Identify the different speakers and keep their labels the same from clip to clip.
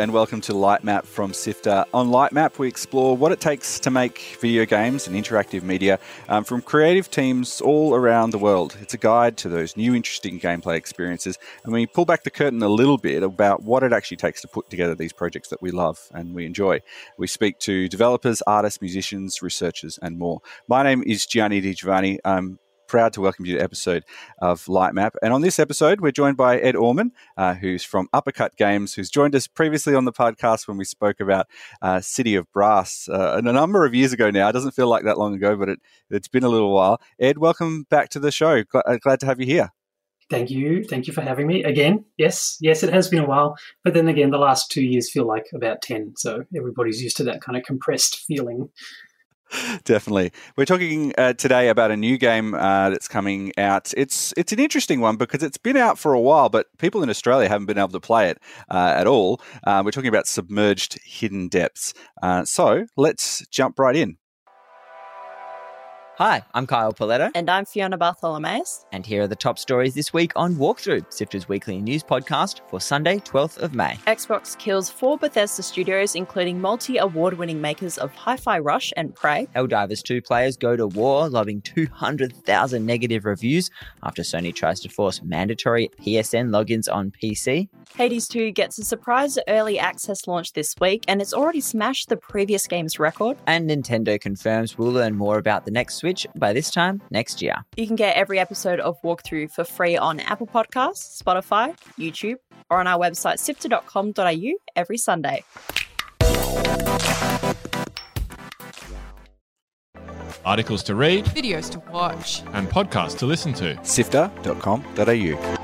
Speaker 1: And welcome to Lightmap from Sifter. On Lightmap, we explore what it takes to make video games and interactive media um, from creative teams all around the world. It's a guide to those new, interesting gameplay experiences, and we pull back the curtain a little bit about what it actually takes to put together these projects that we love and we enjoy. We speak to developers, artists, musicians, researchers, and more. My name is Gianni Di Giovanni. I'm proud to welcome you to episode of Lightmap. And on this episode, we're joined by Ed Orman, uh, who's from Uppercut Games, who's joined us previously on the podcast when we spoke about uh, City of Brass uh, a number of years ago now. It doesn't feel like that long ago, but it, it's been a little while. Ed, welcome back to the show. Glad, uh, glad to have you here.
Speaker 2: Thank you. Thank you for having me again. Yes, yes, it has been a while. But then again, the last two years feel like about 10. So everybody's used to that kind of compressed feeling.
Speaker 1: Definitely. We're talking uh, today about a new game uh, that's coming out. It's it's an interesting one because it's been out for a while, but people in Australia haven't been able to play it uh, at all. Uh, we're talking about Submerged Hidden Depths. Uh, so let's jump right in.
Speaker 3: Hi, I'm Kyle Pauletto.
Speaker 4: And I'm Fiona Bartholomaeus.
Speaker 3: And here are the top stories this week on Walkthrough, Sifter's weekly news podcast for Sunday, 12th of May.
Speaker 4: Xbox kills four Bethesda studios, including multi award winning makers of Hi Fi Rush and Prey.
Speaker 3: Helldivers 2 players go to war, lobbing 200,000 negative reviews after Sony tries to force mandatory PSN logins on PC.
Speaker 4: Hades 2 gets a surprise early access launch this week, and it's already smashed the previous game's record.
Speaker 3: And Nintendo confirms we'll learn more about the next Switch Switch by this time next year.
Speaker 4: You can get every episode of Walkthrough for free on Apple Podcasts, Spotify, YouTube, or on our website sifter.com.au every Sunday.
Speaker 5: Articles to read,
Speaker 6: videos to watch,
Speaker 5: and podcasts to listen to.
Speaker 1: Sifter.com.au.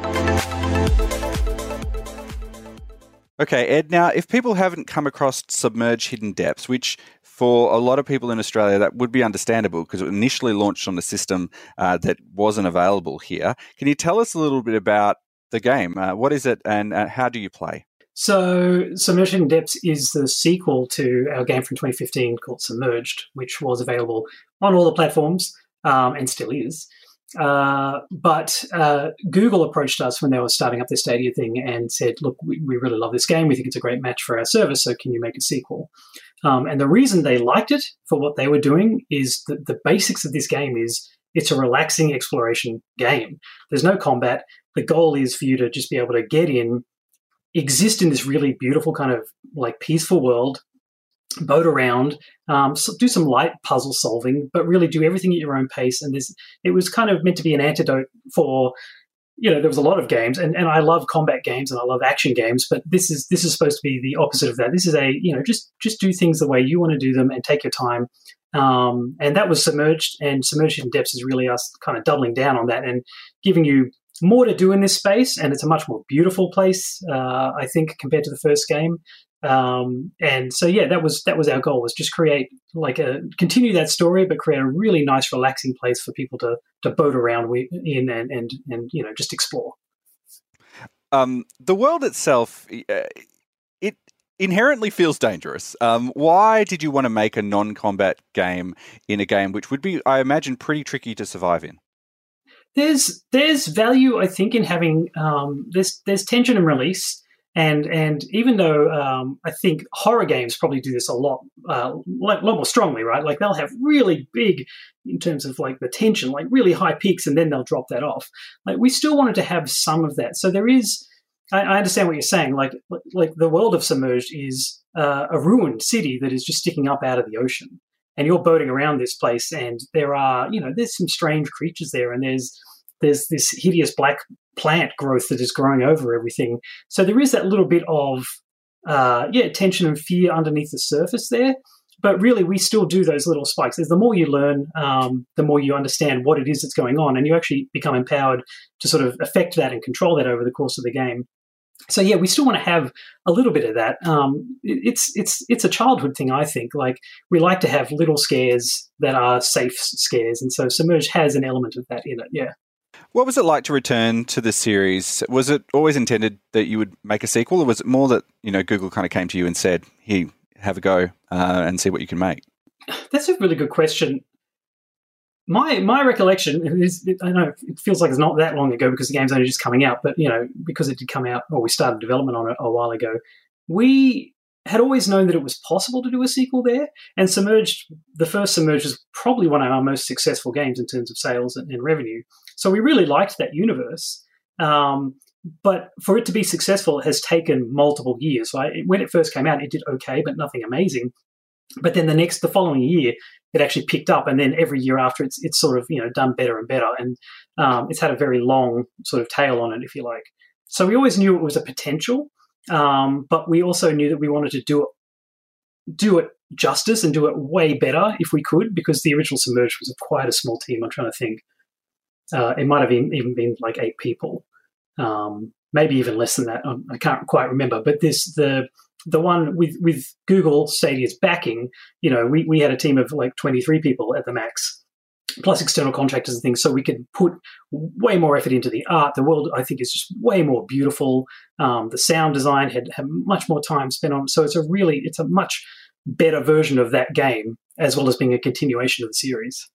Speaker 1: Okay, Ed, now if people haven't come across Submerged Hidden Depths, which for a lot of people in Australia, that would be understandable because it initially launched on a system uh, that wasn't available here. Can you tell us a little bit about the game? Uh, what is it and uh, how do you play?
Speaker 2: So, Submerged Hidden Depths is the sequel to our game from 2015 called Submerged, which was available on all the platforms um, and still is. Uh, but uh, Google approached us when they were starting up their Stadia thing and said, "Look, we, we, really love this game. We think it's a great match for our service. So can you make a sequel?" Um, and the reason they liked it for what they were doing is that the basics of this game is it's a relaxing exploration game. There's no combat. The goal is for you to just be able to get in, exist in this really beautiful kind of like peaceful world, boat around, um, so do some light puzzle solving, but really do everything at your own pace. And this, it was kind of meant to be an antidote for you know there was a lot of games and, and i love combat games and i love action games but this is this is supposed to be the opposite of that. This is a you know just just do things the way you want to do them and take your time. Um, and that was submerged and submerged hidden depths is really us kind of doubling down on that and giving you more to do in this space and it's a much more beautiful place uh, i think compared to the first game um, and so yeah that was that was our goal was just create like a continue that story but create a really nice relaxing place for people to to boat around in and and and you know just explore.
Speaker 1: Um, the world itself uh, it inherently feels dangerous. Um, why did you want to make a non-combat game in a game which would be i imagine pretty tricky to survive in?
Speaker 2: There's there's value i think in having um, there's there's tension and release and and even though um, I think horror games probably do this a lot, uh, a lot more strongly, right? Like they'll have really big, in terms of like the tension, like really high peaks, and then they'll drop that off. Like we still wanted to have some of that. So there is. I, I understand what you're saying. Like like the world of submerged is uh, a ruined city that is just sticking up out of the ocean, and you're boating around this place, and there are you know there's some strange creatures there, and there's there's this hideous black plant growth that is growing over everything. So there is that little bit of uh, yeah tension and fear underneath the surface there. But really, we still do those little spikes. As the more you learn, um, the more you understand what it is that's going on, and you actually become empowered to sort of affect that and control that over the course of the game. So yeah, we still want to have a little bit of that. Um, it's it's it's a childhood thing, I think. Like we like to have little scares that are safe scares, and so Submerge has an element of that in it. Yeah.
Speaker 1: What was it like to return to the series? Was it always intended that you would make a sequel, or was it more that you know Google kind of came to you and said, "Here, have a go uh, and see what you can make"?
Speaker 2: That's a really good question. My my recollection is, I know it feels like it's not that long ago because the game's only just coming out, but you know because it did come out, or we started development on it a while ago. we had always known that it was possible to do a sequel there, and Submerged, the first Submerged was probably one of our most successful games in terms of sales and, and revenue. So we really liked that universe. Um, but for it to be successful, it has taken multiple years. Right? When it first came out, it did okay, but nothing amazing. But then the next, the following year, it actually picked up, and then every year after, it's it's sort of you know done better and better, and um, it's had a very long sort of tail on it, if you like. So we always knew it was a potential, um, but we also knew that we wanted to do it do it justice and do it way better if we could, because the original Submerged was quite a small team. I'm trying to think. Uh, it might have even been like eight people, um, maybe even less than that. I can't quite remember. But this the the one with with Google Stadia's backing, you know, we, we had a team of like 23 people at the max, plus external contractors and things, so we could put way more effort into the art. The world, I think, is just way more beautiful. Um, the sound design had, had much more time spent on, so it's a really, it's a much better version of that game, as well as being a continuation of the series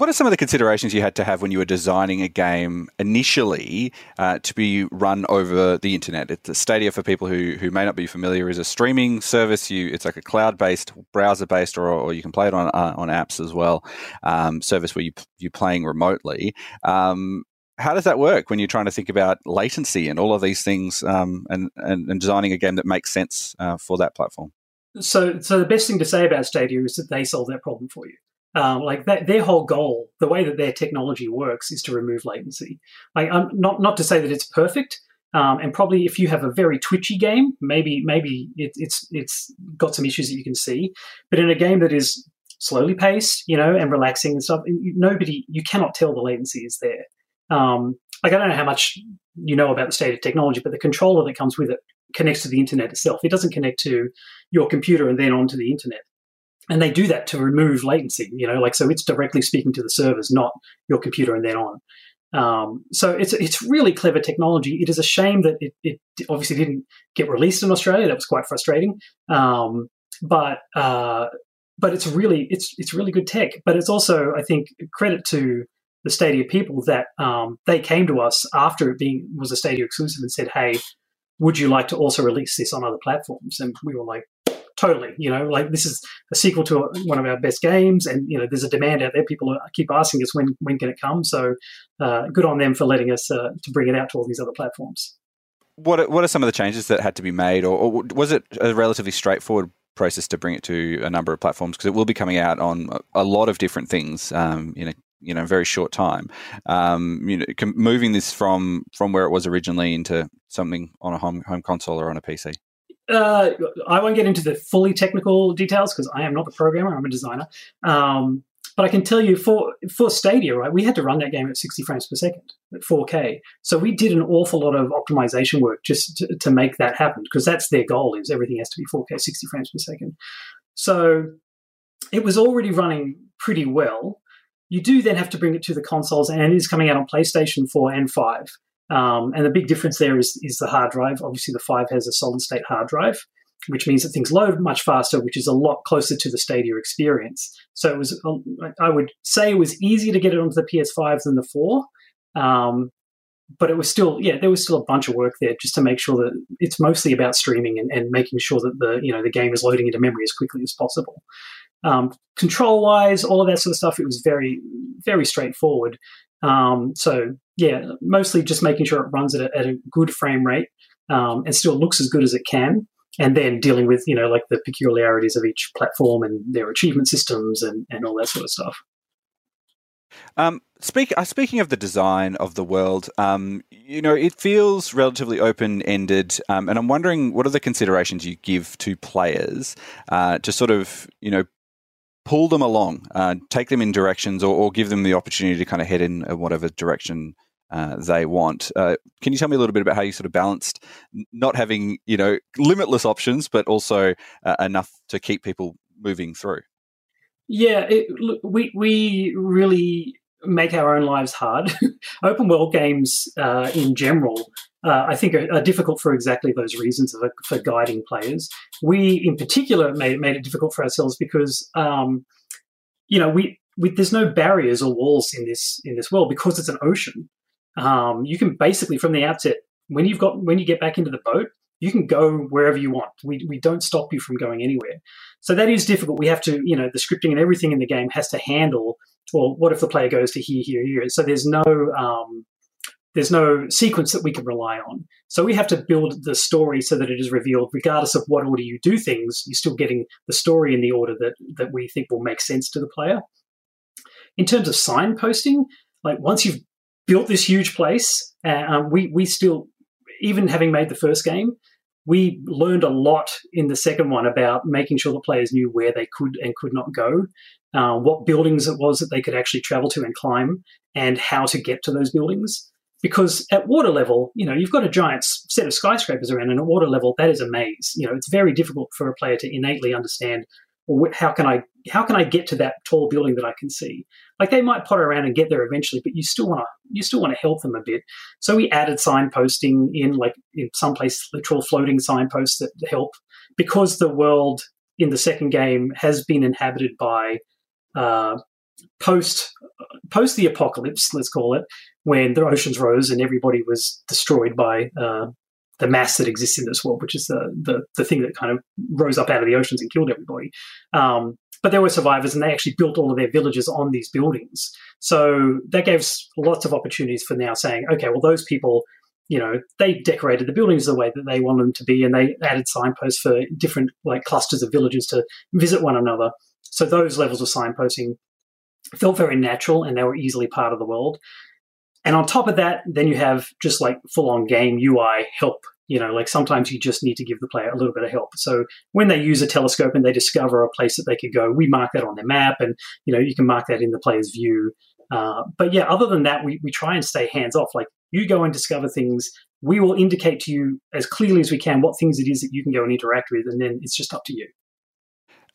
Speaker 1: what are some of the considerations you had to have when you were designing a game initially uh, to be run over the internet? It's Stadia for people who, who may not be familiar is a streaming service. You it's like a cloud based, browser based, or, or you can play it on uh, on apps as well. Um, service where you you're playing remotely. Um, how does that work when you're trying to think about latency and all of these things um, and, and, and, designing a game that makes sense uh, for that platform?
Speaker 2: So, so the best thing to say about Stadia is that they solve that problem for you. Um, like that, their whole goal, the way that their technology works, is to remove latency. Like, um, not not to say that it's perfect, um, and probably if you have a very twitchy game, maybe maybe it, it's it's got some issues that you can see. But in a game that is slowly paced, you know, and relaxing and stuff, nobody you cannot tell the latency is there. Um, like I don't know how much you know about the state of technology, but the controller that comes with it connects to the internet itself. It doesn't connect to your computer and then onto the internet and they do that to remove latency you know like so it's directly speaking to the servers not your computer and then on. Um, so it's it's really clever technology. It is a shame that it, it obviously didn't get released in australia. That was quite frustrating. Um, but uh, but it's really it's it's really good tech. But it's also i think credit to the stadia people that um, they came to us after it being was a stadia exclusive and said hey would you like to also release this on other platforms? And we were like totally. You know, like this is a sequel to one of our best games, and you know, there's a demand out there. People keep asking us when when can it come. So, uh, good on them for letting us uh, to bring it out to all these other platforms.
Speaker 1: What are, what are some of the changes that had to be made, or, or was it a relatively straightforward process to bring it to a number of platforms because it will be coming out on a lot of different things um, in a you know very short time. Um, you know, moving this from from where it was originally into something on a home home console or on a PC.
Speaker 2: Uh, I won't get into the fully technical details because I am not the programmer. I'm a designer. Um, but I can tell you for for Stadia, right? We had to run that game at 60 frames per second at 4K. So we did an awful lot of optimization work just to, to make that happen because that's their goal is everything has to be 4K 60 frames per second. So it was already running pretty well. You do then have to bring it to the consoles, and it is coming out on PlayStation 4 and 5. Um, and the big difference there is, is the hard drive. Obviously, the 5 has a solid state hard drive, which means that things load much faster, which is a lot closer to the Stadia experience. So it was, I would say it was easier to get it onto the PS5 than the 4. Um, but it was still, yeah, there was still a bunch of work there just to make sure that it's mostly about streaming and, and making sure that the, you know, the game is loading into memory as quickly as possible. Um, control wise, all of that sort of stuff, it was very, very straightforward. Um, so yeah, mostly just making sure it runs at a, at a good frame rate um, and still looks as good as it can. And then dealing with, you know, like the peculiarities of each platform and their achievement systems and, and all that sort of stuff.
Speaker 1: Um, speak, uh, speaking of the design of the world, um, you know, it feels relatively open ended. Um, and I'm wondering what are the considerations you give to players uh, to sort of, you know, pull them along, uh, take them in directions, or, or, give them the opportunity to kind of head in whatever direction uh, they want. Uh, can you tell me a little bit about how you sort of balanced not having you know limitless options, but also uh, enough to keep people moving through?
Speaker 2: Yeah, it, look, we we really make our own lives hard. Open world games uh, in general, uh, I think, are, are, difficult for exactly those reasons for, for guiding players. We, in particular, made made it difficult for ourselves because, um, you know, we, we, there's no barriers or walls in this in this world because it's an ocean. Um, you can basically, from the outset, when you've got when you get back into the boat, you can go wherever you want. We, we don't stop you from going anywhere. So that is difficult. We have to, you know, the scripting and everything in the game has to handle, well, what if the player goes to here, here, here? So there's no, um, there's no sequence that we can rely on. So we have to build the story so that it is revealed, regardless of what order you do things, you're still getting the story in the order that, that we think will make sense to the player. In terms of signposting, like once you've built this huge place, uh, um, we, we still, even having made the first game, we learned a lot in the second one about making sure the players knew where they could and could not go, uh, what buildings it was that they could actually travel to and climb, and how to get to those buildings. Because at water level, you know, you've got a giant set of skyscrapers around, and at water level, that is a maze. You know, it's very difficult for a player to innately understand well, how can I how can I get to that tall building that I can see? Like they might potter around and get there eventually, but you still want to you still want to help them a bit. So we added signposting in like in some place literal floating signposts that help because the world in the second game has been inhabited by uh, post post the apocalypse, let's call it, when the oceans rose and everybody was destroyed by uh, the mass that exists in this world, which is the, the, the thing that kind of rose up out of the oceans and killed everybody. Um, but there were survivors, and they actually built all of their villages on these buildings. So that gave lots of opportunities for now saying, okay, well, those people, you know, they decorated the buildings the way that they wanted them to be, and they added signposts for different like clusters of villages to visit one another. So those levels of signposting felt very natural, and they were easily part of the world. And on top of that, then you have just like full on game UI help. You know, like sometimes you just need to give the player a little bit of help. So when they use a telescope and they discover a place that they could go, we mark that on their map and, you know, you can mark that in the player's view. Uh, but yeah, other than that, we, we try and stay hands off. Like you go and discover things. We will indicate to you as clearly as we can what things it is that you can go and interact with. And then it's just up to you.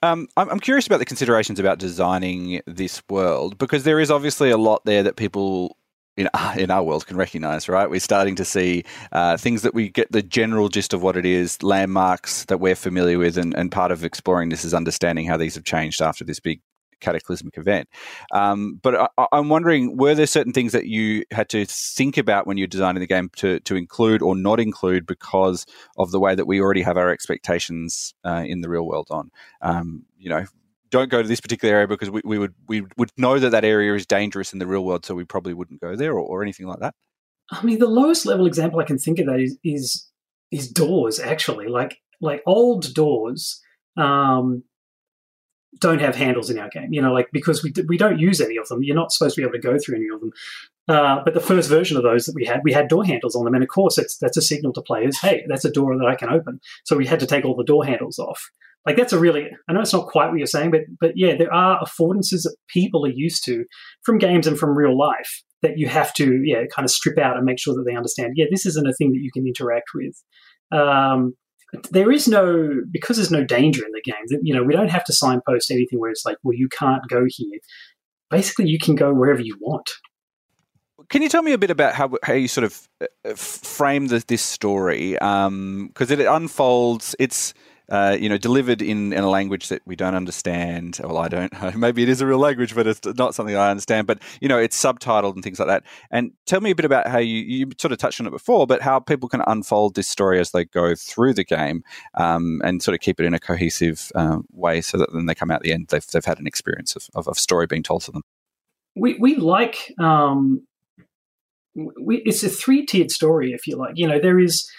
Speaker 1: Um, I'm, curious about the considerations about designing this world because there is obviously a lot there that people in our, in our world can recognize, right? We're starting to see uh, things that we get the general gist of what it is, landmarks that we're familiar with, and, and part of exploring this is understanding how these have changed after this big cataclysmic event. Um, but I, am wondering, were there certain things that you had to think about when you're designing the game to, to include or not include because of the way that we already have our expectations uh, in the real world on? Um, you know, don't go to this particular area because we, we would we would know that that area is dangerous in the real world, so we probably wouldn't go there or, or anything like that.
Speaker 2: I mean, the lowest level example I can think of that is is, is doors. Actually, like like old doors um, don't have handles in our game. You know, like because we we don't use any of them. You're not supposed to be able to go through any of them. Uh, but the first version of those that we had, we had door handles on them, and of course, it's, that's a signal to players, hey, that's a door that I can open. So we had to take all the door handles off like that's a really i know it's not quite what you're saying but but yeah there are affordances that people are used to from games and from real life that you have to yeah kind of strip out and make sure that they understand yeah this isn't a thing that you can interact with. Um, there is no because there's no danger in the game you know we don't have to signpost anything where it's like well you can't go here. Basically you can go wherever you want.
Speaker 1: Can you tell me a bit about how, how you sort of uh, frame the, this story? Because um, it unfolds, it's uh, you know, delivered in, in a language that we don't understand. Well, I don't know. Maybe it is a real language, but it's not something I understand. But, you know, it's subtitled and things like that. And tell me a bit about how you, you sort of touched on it before, but how people can unfold this story as they go through the game um, and sort of keep it in a cohesive um, way so that when they come out the end, they've, they've had an experience of, of, of story being told to them.
Speaker 2: We, we like, um, we, it's a three tiered story, if you like. You know, there is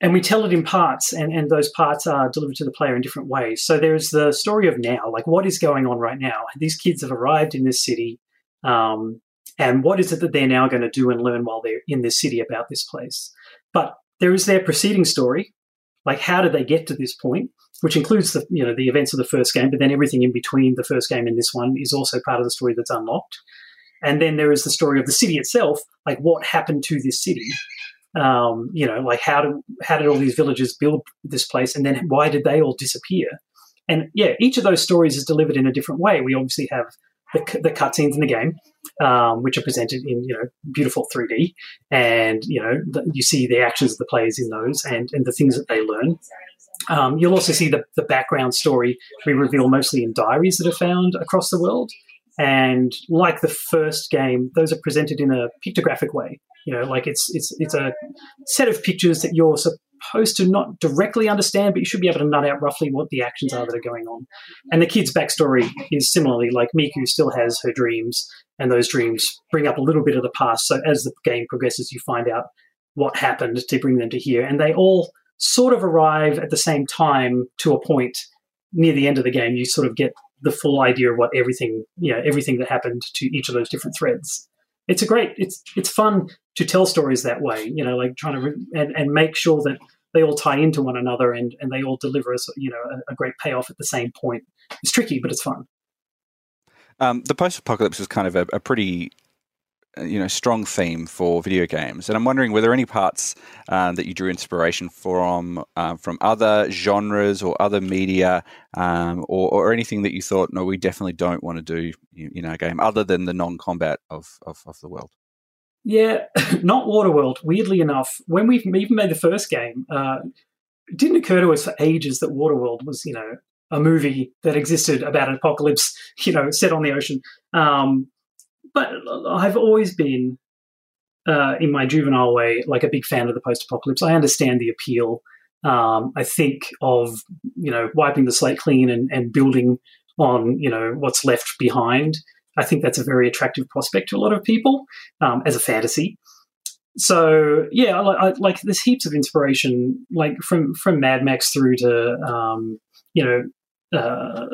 Speaker 2: and we tell it in parts and, and those parts are delivered to the player in different ways. So there's the story of now like what is going on right now? These kids have arrived in this city um, and what is it that they're now going to do and learn while they're in this city about this place? But there is their preceding story like how did they get to this point? Which includes the you know the events of the first game but then everything in between the first game and this one is also part of the story that's unlocked. And then there is the story of the city itself like what happened to this city um, you know, like how did how did all these villagers build this place, and then why did they all disappear? And yeah, each of those stories is delivered in a different way. We obviously have the, the cutscenes in the game, um, which are presented in you know beautiful 3D, and you know the, you see the actions of the players in those, and and the things that they learn. Um, you'll also see the, the background story we reveal mostly in diaries that are found across the world. And like the first game, those are presented in a pictographic way. You know, like it's it's it's a set of pictures that you're supposed to not directly understand, but you should be able to nut out roughly what the actions are that are going on. And the kid's backstory is similarly like Miku still has her dreams, and those dreams bring up a little bit of the past. So as the game progresses, you find out what happened to bring them to here, and they all sort of arrive at the same time to a point near the end of the game. You sort of get the full idea of what everything, you know, everything that happened to each of those different threads. It's a great, it's it's fun to tell stories that way, you know, like trying to and, and make sure that they all tie into one another and, and they all deliver us, you know, a, a great payoff at the same point. It's tricky, but it's fun.
Speaker 1: Um, the post-apocalypse is kind of a, a pretty you know strong theme for video games, and I'm wondering were there any parts uh, that you drew inspiration from uh, from other genres or other media, um, or, or, anything that you thought no, we definitely don't want to do in our game other than the non-combat of, of, of the world.
Speaker 2: Yeah, not Waterworld. Weirdly enough, when we even made the first game, uh, it didn't occur to us for ages that Waterworld was you know a movie that existed about an apocalypse, you know, set on the ocean. Um, but I've always been, uh, in my juvenile way, like a big fan of the post-apocalypse. I understand the appeal. Um, I think of you know wiping the slate clean and, and building on you know what's left behind. I think that's a very attractive prospect to a lot of people um, as a fantasy. So yeah, I, I, like there's heaps of inspiration, like from from Mad Max through to um, you know, uh,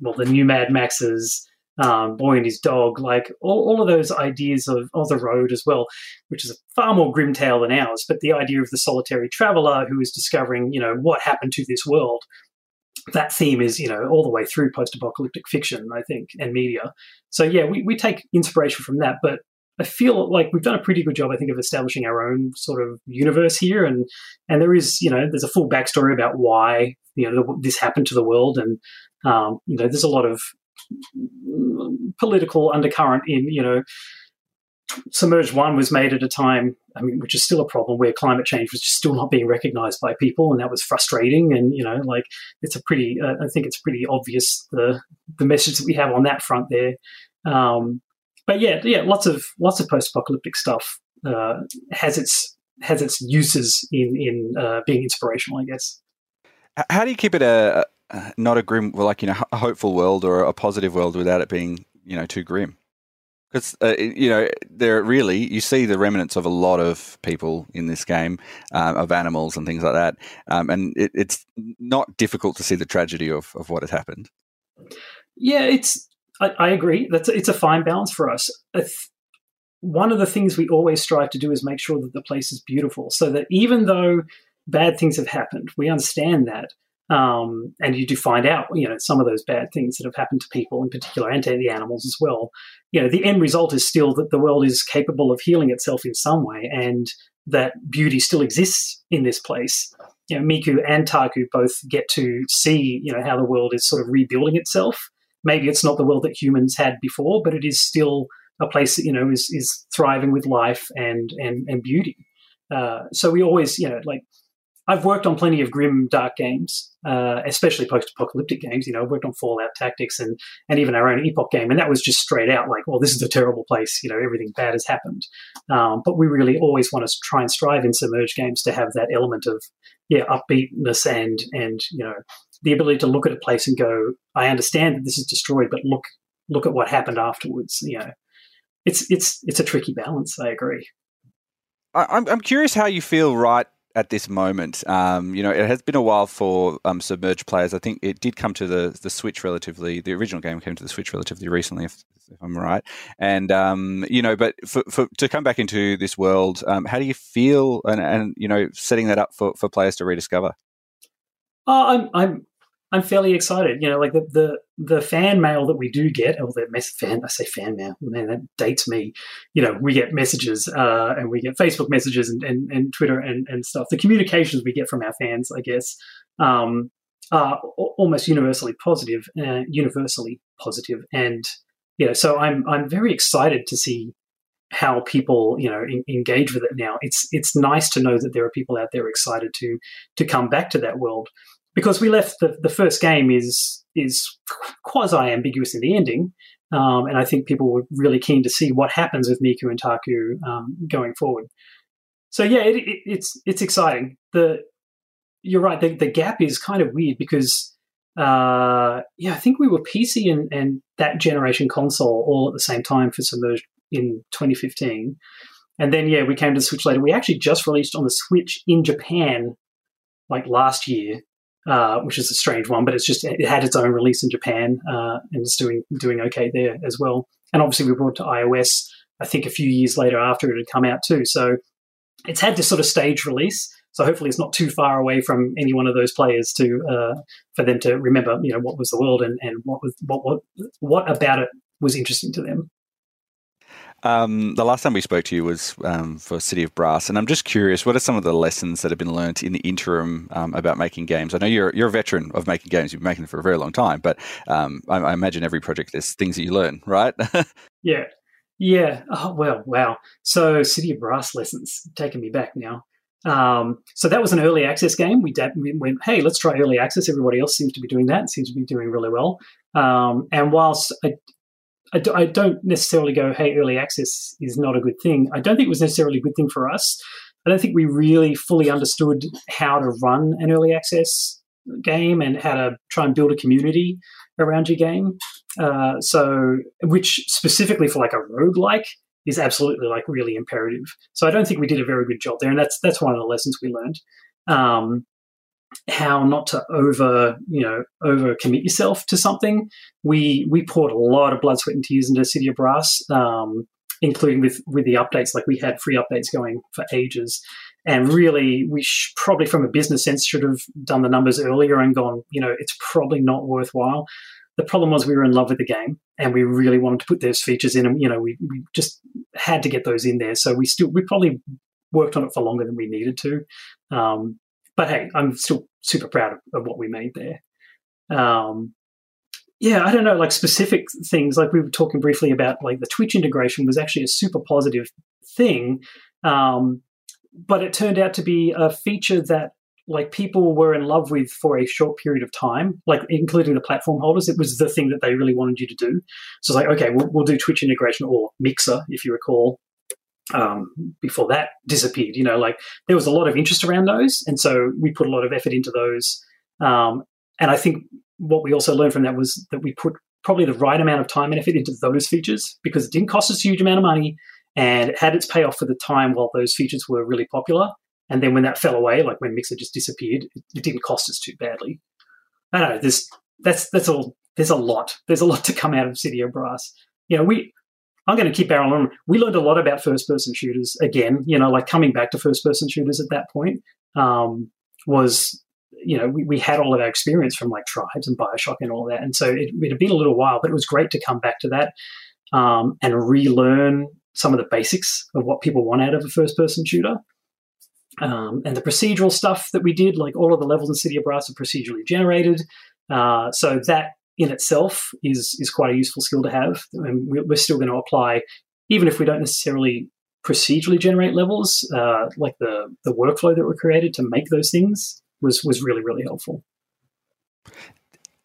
Speaker 2: well the new Mad Maxes, um, Boy and His Dog, like all, all of those ideas of, of the road as well, which is a far more grim tale than ours. But the idea of the solitary traveler who is discovering, you know, what happened to this world. That theme is, you know, all the way through post-apocalyptic fiction, I think, and media. So yeah, we, we take inspiration from that, but I feel like we've done a pretty good job, I think, of establishing our own sort of universe here, and and there is, you know, there's a full backstory about why you know this happened to the world, and um, you know, there's a lot of political undercurrent in you know submerged one was made at a time i mean which is still a problem where climate change was just still not being recognized by people and that was frustrating and you know like it's a pretty uh, i think it's pretty obvious the the message that we have on that front there. Um, but yeah yeah lots of lots of post-apocalyptic stuff uh, has its has its uses in in uh, being inspirational i guess.
Speaker 1: How do you keep it a, uh, not a grim, like you know, a hopeful world or a positive world without it being you know too grim. Because uh, you know, there really you see the remnants of a lot of people in this game, um, of animals and things like that, um, and it, it's not difficult to see the tragedy of, of what has happened.
Speaker 2: Yeah, it's. I, I agree. That's it's a fine balance for us. One of the things we always strive to do is make sure that the place is beautiful, so that even though bad things have happened, we understand that um, and you do find out, you know, some of those bad things that have happened to people in particular and to the animals as well. You know, the end result is still that the world is capable of healing itself in some way and that beauty still exists in this place. You know, Miku and Taku both get to see, you know, how the world is sort of rebuilding itself. Maybe it's not the world that humans had before, but it is still a place that, you know, is, is thriving with life and, and, and beauty. Uh, so we always, you know, like I've worked on plenty of grim, dark games, uh, especially post-apocalyptic games. You know, I've worked on Fallout Tactics and and even our own Epoch game, and that was just straight out like, well, this is a terrible place. You know, everything bad has happened. Um, but we really always want to try and strive in submerged games to have that element of yeah, upbeatness and and you know the ability to look at a place and go, I understand that this is destroyed, but look look at what happened afterwards. You know, it's it's it's a tricky balance. I agree.
Speaker 1: I'm I'm curious how you feel right at this moment. Um, you know, it has been a while for um, submerged players. I think it did come to the the Switch relatively. The original game came to the Switch relatively recently, if, if I'm right. And um, you know, but for, for, to come back into this world, um, how do you feel? And, and you know, setting that up for, for players to rediscover.
Speaker 2: Oh, I'm I'm I'm fairly excited. You know, like the the, the fan mail that we do get, or the mess fan, I say fan mail, man, that dates me. You know, we get messages uh, and we get Facebook messages and, and, and Twitter and, and stuff. The communications we get from our fans, I guess, um, are almost universally positive, uh, universally positive, and you know, so I'm I'm very excited to see how people you know in, engage with it now. It's it's nice to know that there are people out there excited to to come back to that world because we left the, the first game is is quasi ambiguous in the ending, um, and I think people were really keen to see what happens with Miku and Taku um, going forward. So yeah, it, it, it's it's exciting. the you're right. The, the gap is kind of weird because, uh, yeah, I think we were PC and, and that generation console all at the same time for Submerged in 2015. And then, yeah, we came to Switch later. We actually just released on the Switch in Japan like last year, uh, which is a strange one, but it's just, it had its own release in Japan uh, and it's doing, doing okay there as well. And obviously, we brought it to iOS, I think, a few years later after it had come out too. So it's had this sort of stage release. So hopefully, it's not too far away from any one of those players to uh, for them to remember, you know, what was the world and, and what was what what what about it was interesting to them.
Speaker 1: Um, the last time we spoke to you was um, for City of Brass, and I'm just curious, what are some of the lessons that have been learnt in the interim um, about making games? I know you're you're a veteran of making games; you've been making them for a very long time, but um, I, I, imagine every project there's things that you learn, right?
Speaker 2: yeah, yeah. Oh well, wow. So City of Brass lessons taking me back now. Um, so that was an early access game. We, we, went, hey, let's try early access. Everybody else seems to be doing that. seems to be doing really well. Um, and whilst I, I, do, I don't necessarily go, hey, early access is not a good thing. I don't think it was necessarily a good thing for us. I don't think we really fully understood how to run an early access game and how to try and build a community around your game. Uh, so, which specifically for like a roguelike is absolutely like really imperative. So I don't think we did a very good job there, and that's that's one of the lessons we learned. Um, how not to over you know over commit yourself to something. We we poured a lot of blood, sweat, and tears into City of Brass, um, including with with the updates. Like we had free updates going for ages, and really we sh- probably from a business sense should have done the numbers earlier and gone. You know, it's probably not worthwhile. The problem was we were in love with the game and we really wanted to put those features in, and you know we, we just had to get those in there. So we still we probably worked on it for longer than we needed to. Um, but hey, I'm still super proud of, of what we made there. Um, yeah, I don't know, like specific things. Like we were talking briefly about, like the Twitch integration was actually a super positive thing, um, but it turned out to be a feature that like people were in love with for a short period of time, like including the platform holders. It was the thing that they really wanted you to do. So it's like, okay, we'll, we'll do Twitch integration or Mixer, if you recall. Um, before that disappeared, you know, like there was a lot of interest around those, and so we put a lot of effort into those. Um, and I think what we also learned from that was that we put probably the right amount of time and effort into those features because it didn't cost us a huge amount of money and it had its payoff for the time while those features were really popular. And then when that fell away, like when Mixer just disappeared, it, didn't cost us too badly. I don't know. There's that's that's all. There's a lot. There's a lot to come out of City of Brass. You know, we. I'm going to keep our on. We learned a lot about first person shooters again. You know, like coming back to first person shooters at that point um, was you know, we, we had all of our experience from like Tribes and Bioshock and all that. And so it, it had been a little while, but it was great to come back to that um, and relearn some of the basics of what people want out of a first person shooter. Um, and the procedural stuff that we did, like all of the levels in City of Brass are procedurally generated. Uh, so that in itself is is quite a useful skill to have. And we're still going to apply, even if we don't necessarily procedurally generate levels, uh, like the the workflow that were created to make those things was was really really helpful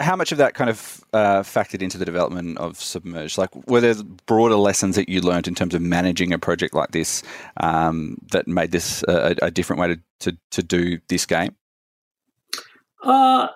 Speaker 1: how much of that kind of uh, factored into the development of Submerge? Like, were there broader lessons that you learned in terms of managing a project like this um, that made this a, a different way to, to, to, do this game?
Speaker 2: Uh,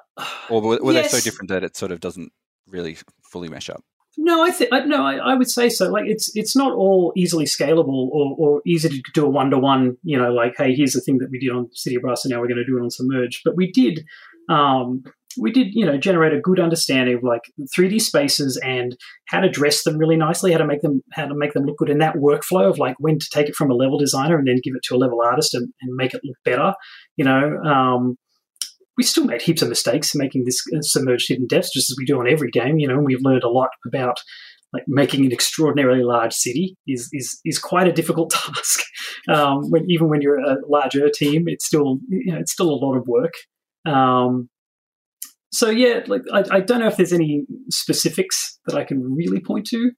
Speaker 1: or were, were yes. they so different that it sort of doesn't really fully mesh up?
Speaker 2: No, I think no, I, I, would say so. Like, it's it's not all easily scalable or, or easy to do a one to one. You know, like, hey, here's the thing that we did on City of Brass, and now we're going to do it on Submerged. But we did um, we did, you know, generate a good understanding of like 3D spaces and how to dress them really nicely, how to make them how to make them look good, in that workflow of like when to take it from a level designer and then give it to a level artist and, and make it look better. You know, um, we still made heaps of mistakes making this uh, submerged hidden depths, just as we do on every game. You know, we've learned a lot about like making an extraordinarily large city is is is quite a difficult task. Um, when even when you're a larger team, it's still you know it's still a lot of work. Um, so yeah, like I, I, don't know if there's any specifics that I can really point to.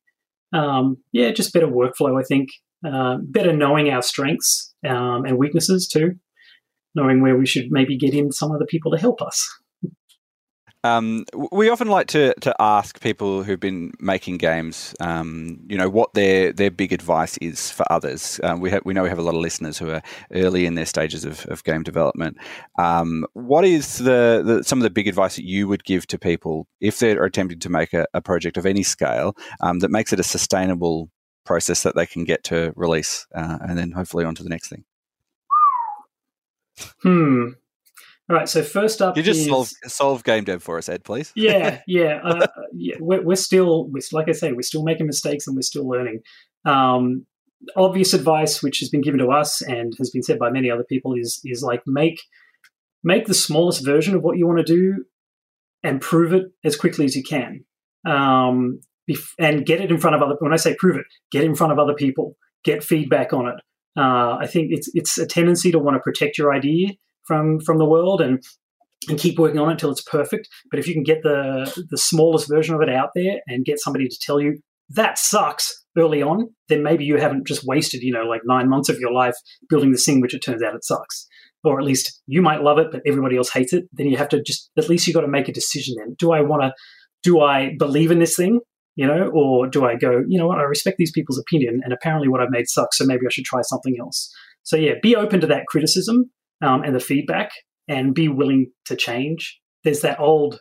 Speaker 2: Um, yeah, just better workflow, I think. Uh, better knowing our strengths um, and weaknesses too, knowing where we should maybe get in some other people to help us.
Speaker 1: Um, we often like to, to ask people who've been making games, um, you know, what their, their big advice is for others. Um, we have, we know we have a lot of listeners who are early in their stages of, of game development. Um, what is the, the, some of the big advice that you would give to people if they're attempting to make a, a project of any scale um, that makes it a sustainable process that they can get to release, uh, and then hopefully on to the next thing?
Speaker 2: Hmm. All right. So first up,
Speaker 1: you just
Speaker 2: is,
Speaker 1: solve solve game dev for us, Ed, please.
Speaker 2: yeah, yeah, uh, yeah. We're, we're still, we're, like I say, we're still making mistakes and we're still learning. Um, obvious advice, which has been given to us and has been said by many other people, is is like make make the smallest version of what you want to do and prove it as quickly as you can. Um, and get it in front of other. When I say prove it, get it in front of other people. Get feedback on it. Uh, I think it's it's a tendency to want to protect your idea from from the world and and keep working on it until it's perfect. But if you can get the the smallest version of it out there and get somebody to tell you that sucks early on, then maybe you haven't just wasted, you know, like nine months of your life building this thing which it turns out it sucks. Or at least you might love it, but everybody else hates it. Then you have to just at least you got to make a decision then. Do I want to do I believe in this thing? You know, or do I go, you know what, I respect these people's opinion and apparently what I've made sucks, so maybe I should try something else. So yeah, be open to that criticism um, and the feedback and be willing to change. There's that old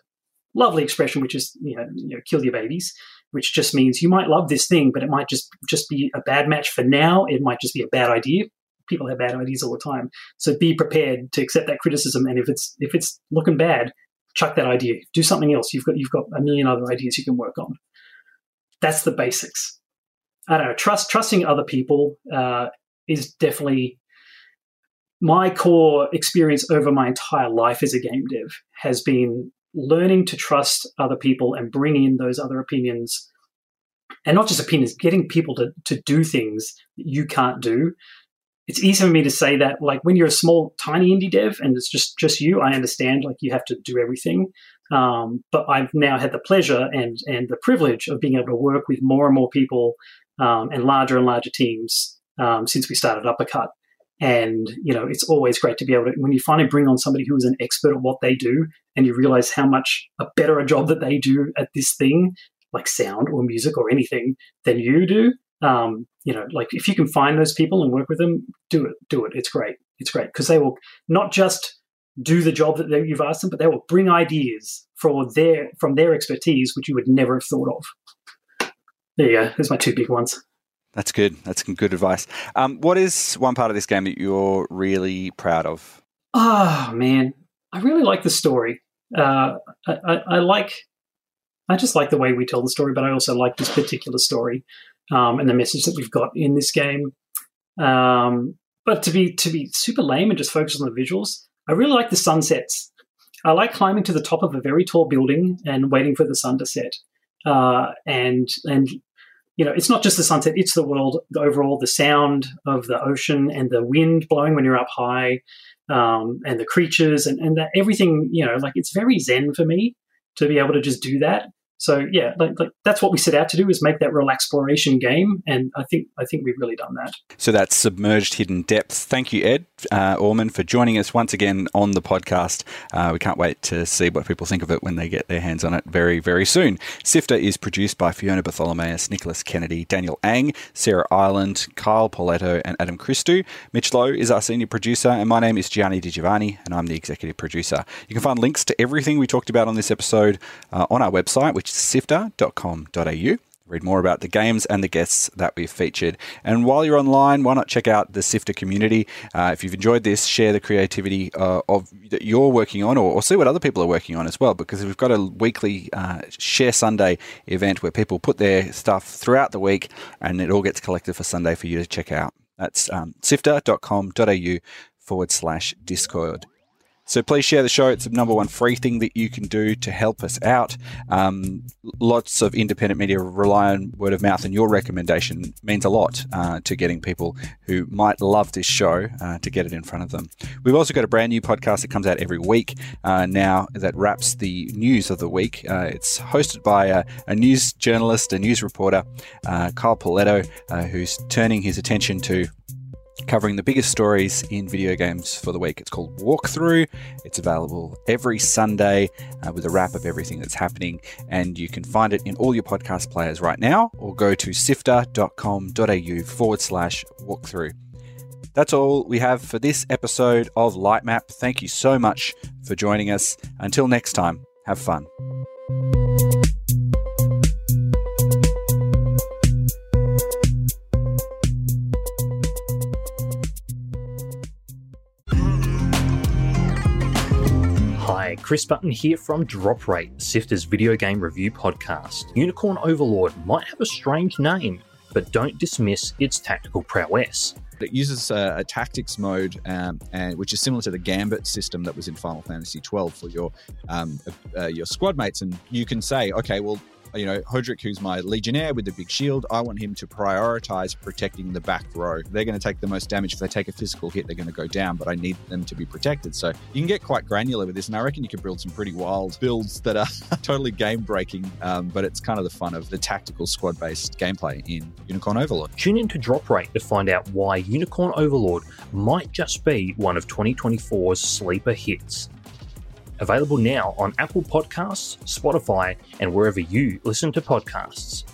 Speaker 2: lovely expression, which is, you know, you know, kill your babies, which just means you might love this thing, but it might just, just be a bad match for now. It might just be a bad idea. People have bad ideas all the time. So be prepared to accept that criticism. And if it's, if it's looking bad, chuck that idea, do something else. You've got, you've got a million other ideas you can work on. That's the basics. I don't know. Trust, trusting other people uh, is definitely my core experience over my entire life as a game dev has been learning to trust other people and bring in those other opinions and not just opinions getting people to, to do things that you can't do it's easy for me to say that like when you're a small tiny indie dev and it's just just you i understand like you have to do everything um, but i've now had the pleasure and and the privilege of being able to work with more and more people um, and larger and larger teams um, since we started uppercut and, you know, it's always great to be able to, when you finally bring on somebody who is an expert at what they do and you realize how much a better a job that they do at this thing, like sound or music or anything, than you do. Um, you know, like if you can find those people and work with them, do it, do it. It's great. It's great because they will not just do the job that you've asked them, but they will bring ideas for their from their expertise, which you would never have thought of. There you go. There's my two big ones.
Speaker 1: That's good. That's some good advice. Um, what is one part of this game that you're really proud of?
Speaker 2: Oh man, I really like the story. Uh, I, I, I, like, I just like the way we tell the story, but I also like this particular story um, and the message that we've got in this game. Um, but to be to be super lame and just focus on the visuals, I really like the sunsets. I like climbing to the top of a very tall building and waiting for the sun to set, uh, and and you know, it's not just the sunset, it's the world, the overall, the sound of the ocean and the wind blowing when you're up high, um, and the creatures and, and that everything, you know, like it's very zen for me to be able to just do that. So yeah, like, like, that's what we set out to do is make that real exploration game, and I think I think we've really done that.
Speaker 1: So that's submerged hidden depths. Thank you, Ed uh, Orman, for joining us once again on the podcast. Uh, we can't wait to see what people think of it when they get their hands on it very very soon. Sifter is produced by Fiona Bartholomaeus, Nicholas Kennedy, Daniel Ang, Sarah Ireland, Kyle Pauletto, and Adam Christou. Mitch Loh is our senior producer, and my name is Gianni Di Giovanni, and I'm the executive producer. You can find links to everything we talked about on this episode uh, on our website, which sifter.com.au. Read more about the games and the guests that we've featured. And while you're online, why not check out the Sifter community? Uh, if you've enjoyed this, share the creativity uh, of that you're working on, or, or, see what other people are working on as well. Because we've got a weekly uh, Share Sunday event where people put their stuff throughout the week, and it all gets collected for Sunday for you to check out. That's um, sifter.com.au forward slash Discord. So please share the show. It's the number one free thing that you can do to help us out. Um, lots of independent media rely on word of mouth, and your recommendation means a lot uh, to getting people who might love this show uh, to get it in front of them. We've also got a brand new podcast that comes out every week uh, now that wraps the news of the week. Uh, it's hosted by a, a, news journalist, a news reporter, uh, Kyle Pauletto, uh, who's turning his attention to covering the biggest stories in video games for the week. It's called Walkthrough. It's available every Sunday uh, with a wrap of everything that's happening, and you can find it in all your podcast players right now, or go to sifter.com.au forward slash walkthrough. That's all we have for this episode of Lightmap. Thank you so much for joining us. Until next time, have fun.
Speaker 6: Hi, Chris Button here from Drop Rate, Sifter's video game review podcast. Unicorn Overlord might have a strange name, but don't dismiss its tactical prowess.
Speaker 7: It uses a, a tactics mode, um, and which is similar to the Gambit system that was in Final Fantasy XII for your um, uh, your squad mates, and you can say, okay, well, you know, Hodrick, who's my legionnaire with the big shield, I want him to prioritize protecting the back row. They're going to take the most damage. If they take a physical hit, they're going to go down, but I need them to be protected. So you can get quite granular with this, and I reckon you can build some pretty wild builds that are totally game breaking, um, but it's kind of the fun of the tactical squad based gameplay in Unicorn Overlord.
Speaker 6: Tune in to Drop Rate to find out why Unicorn Overlord might just be one of 2024's sleeper hits available now on Apple Podcasts, Spotify, and wherever you listen to podcasts.